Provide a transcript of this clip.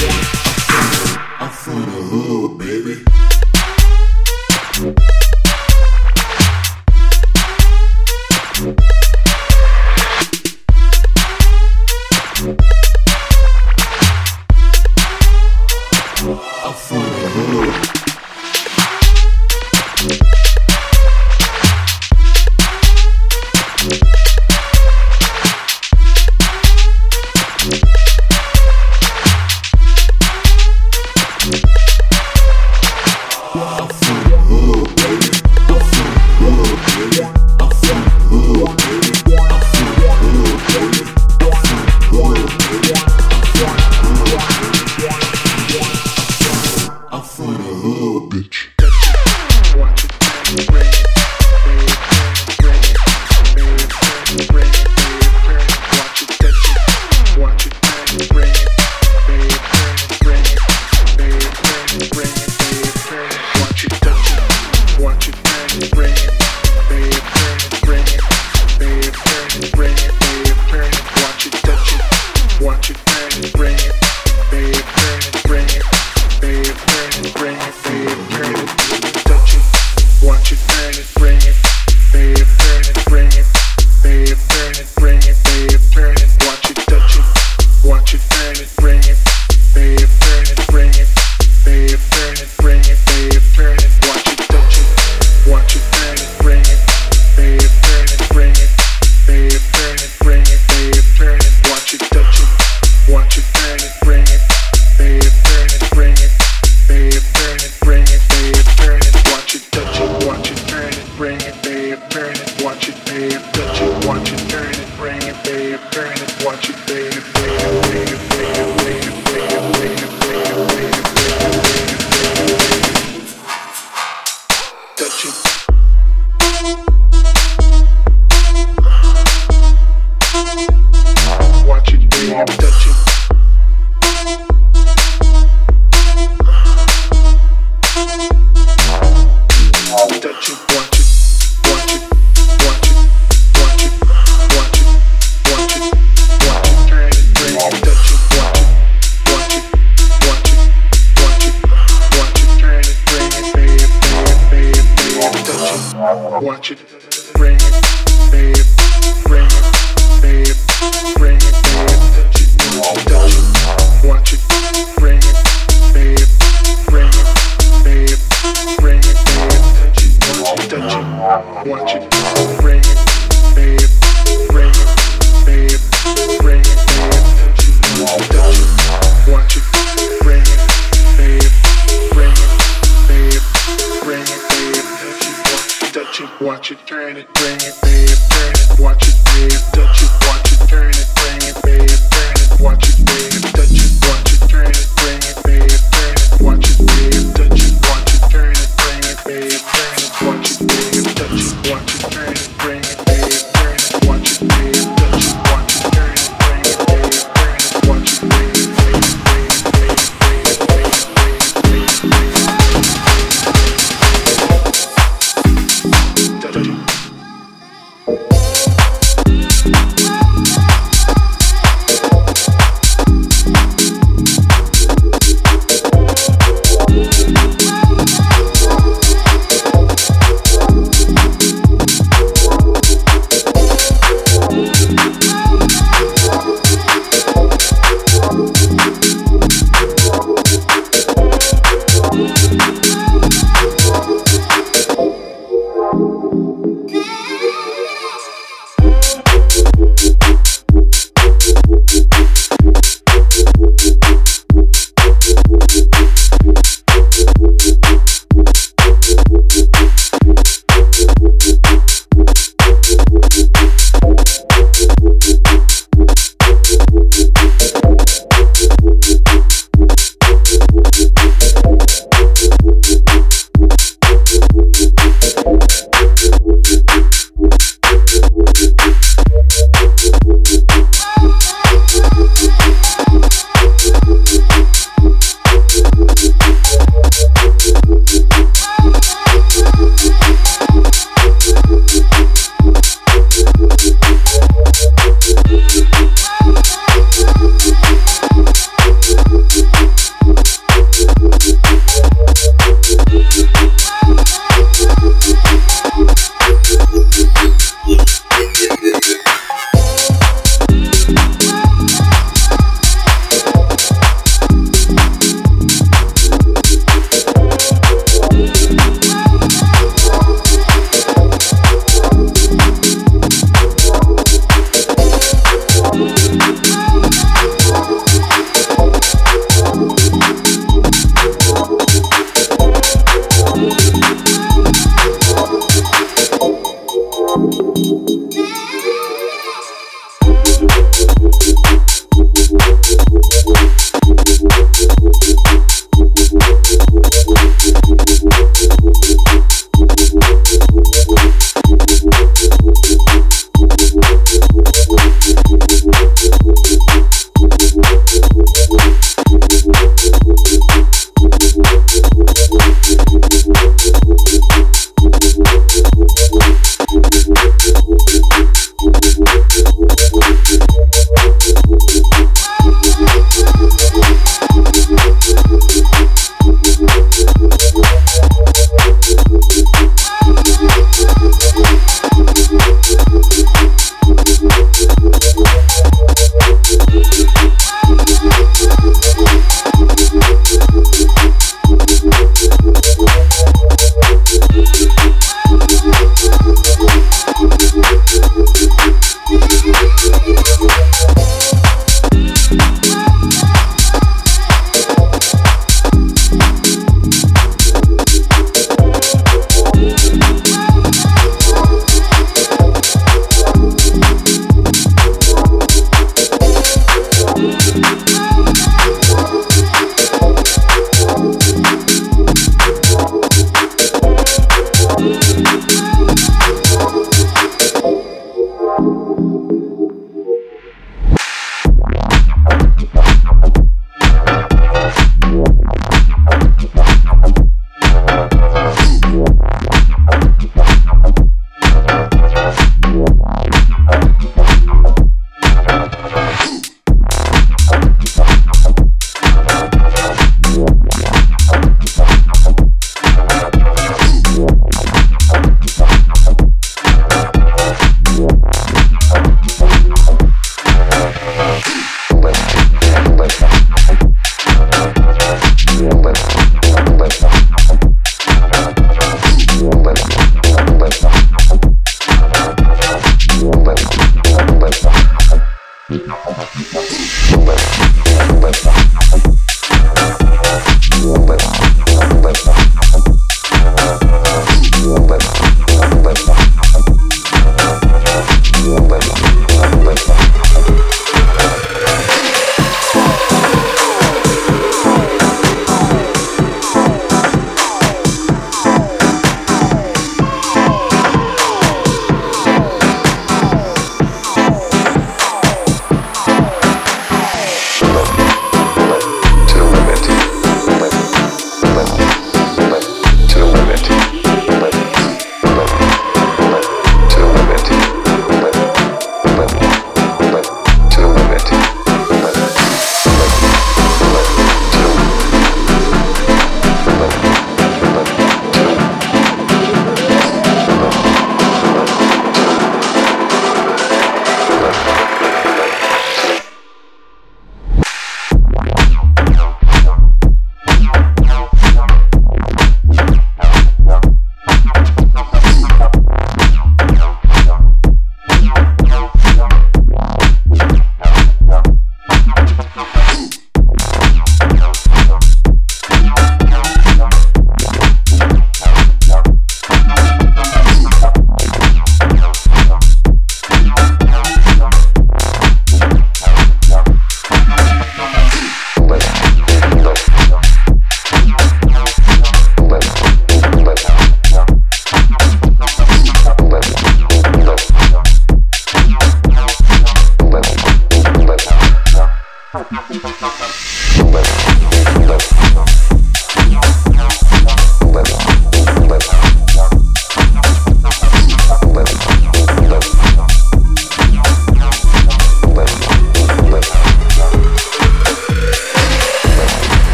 Yeah.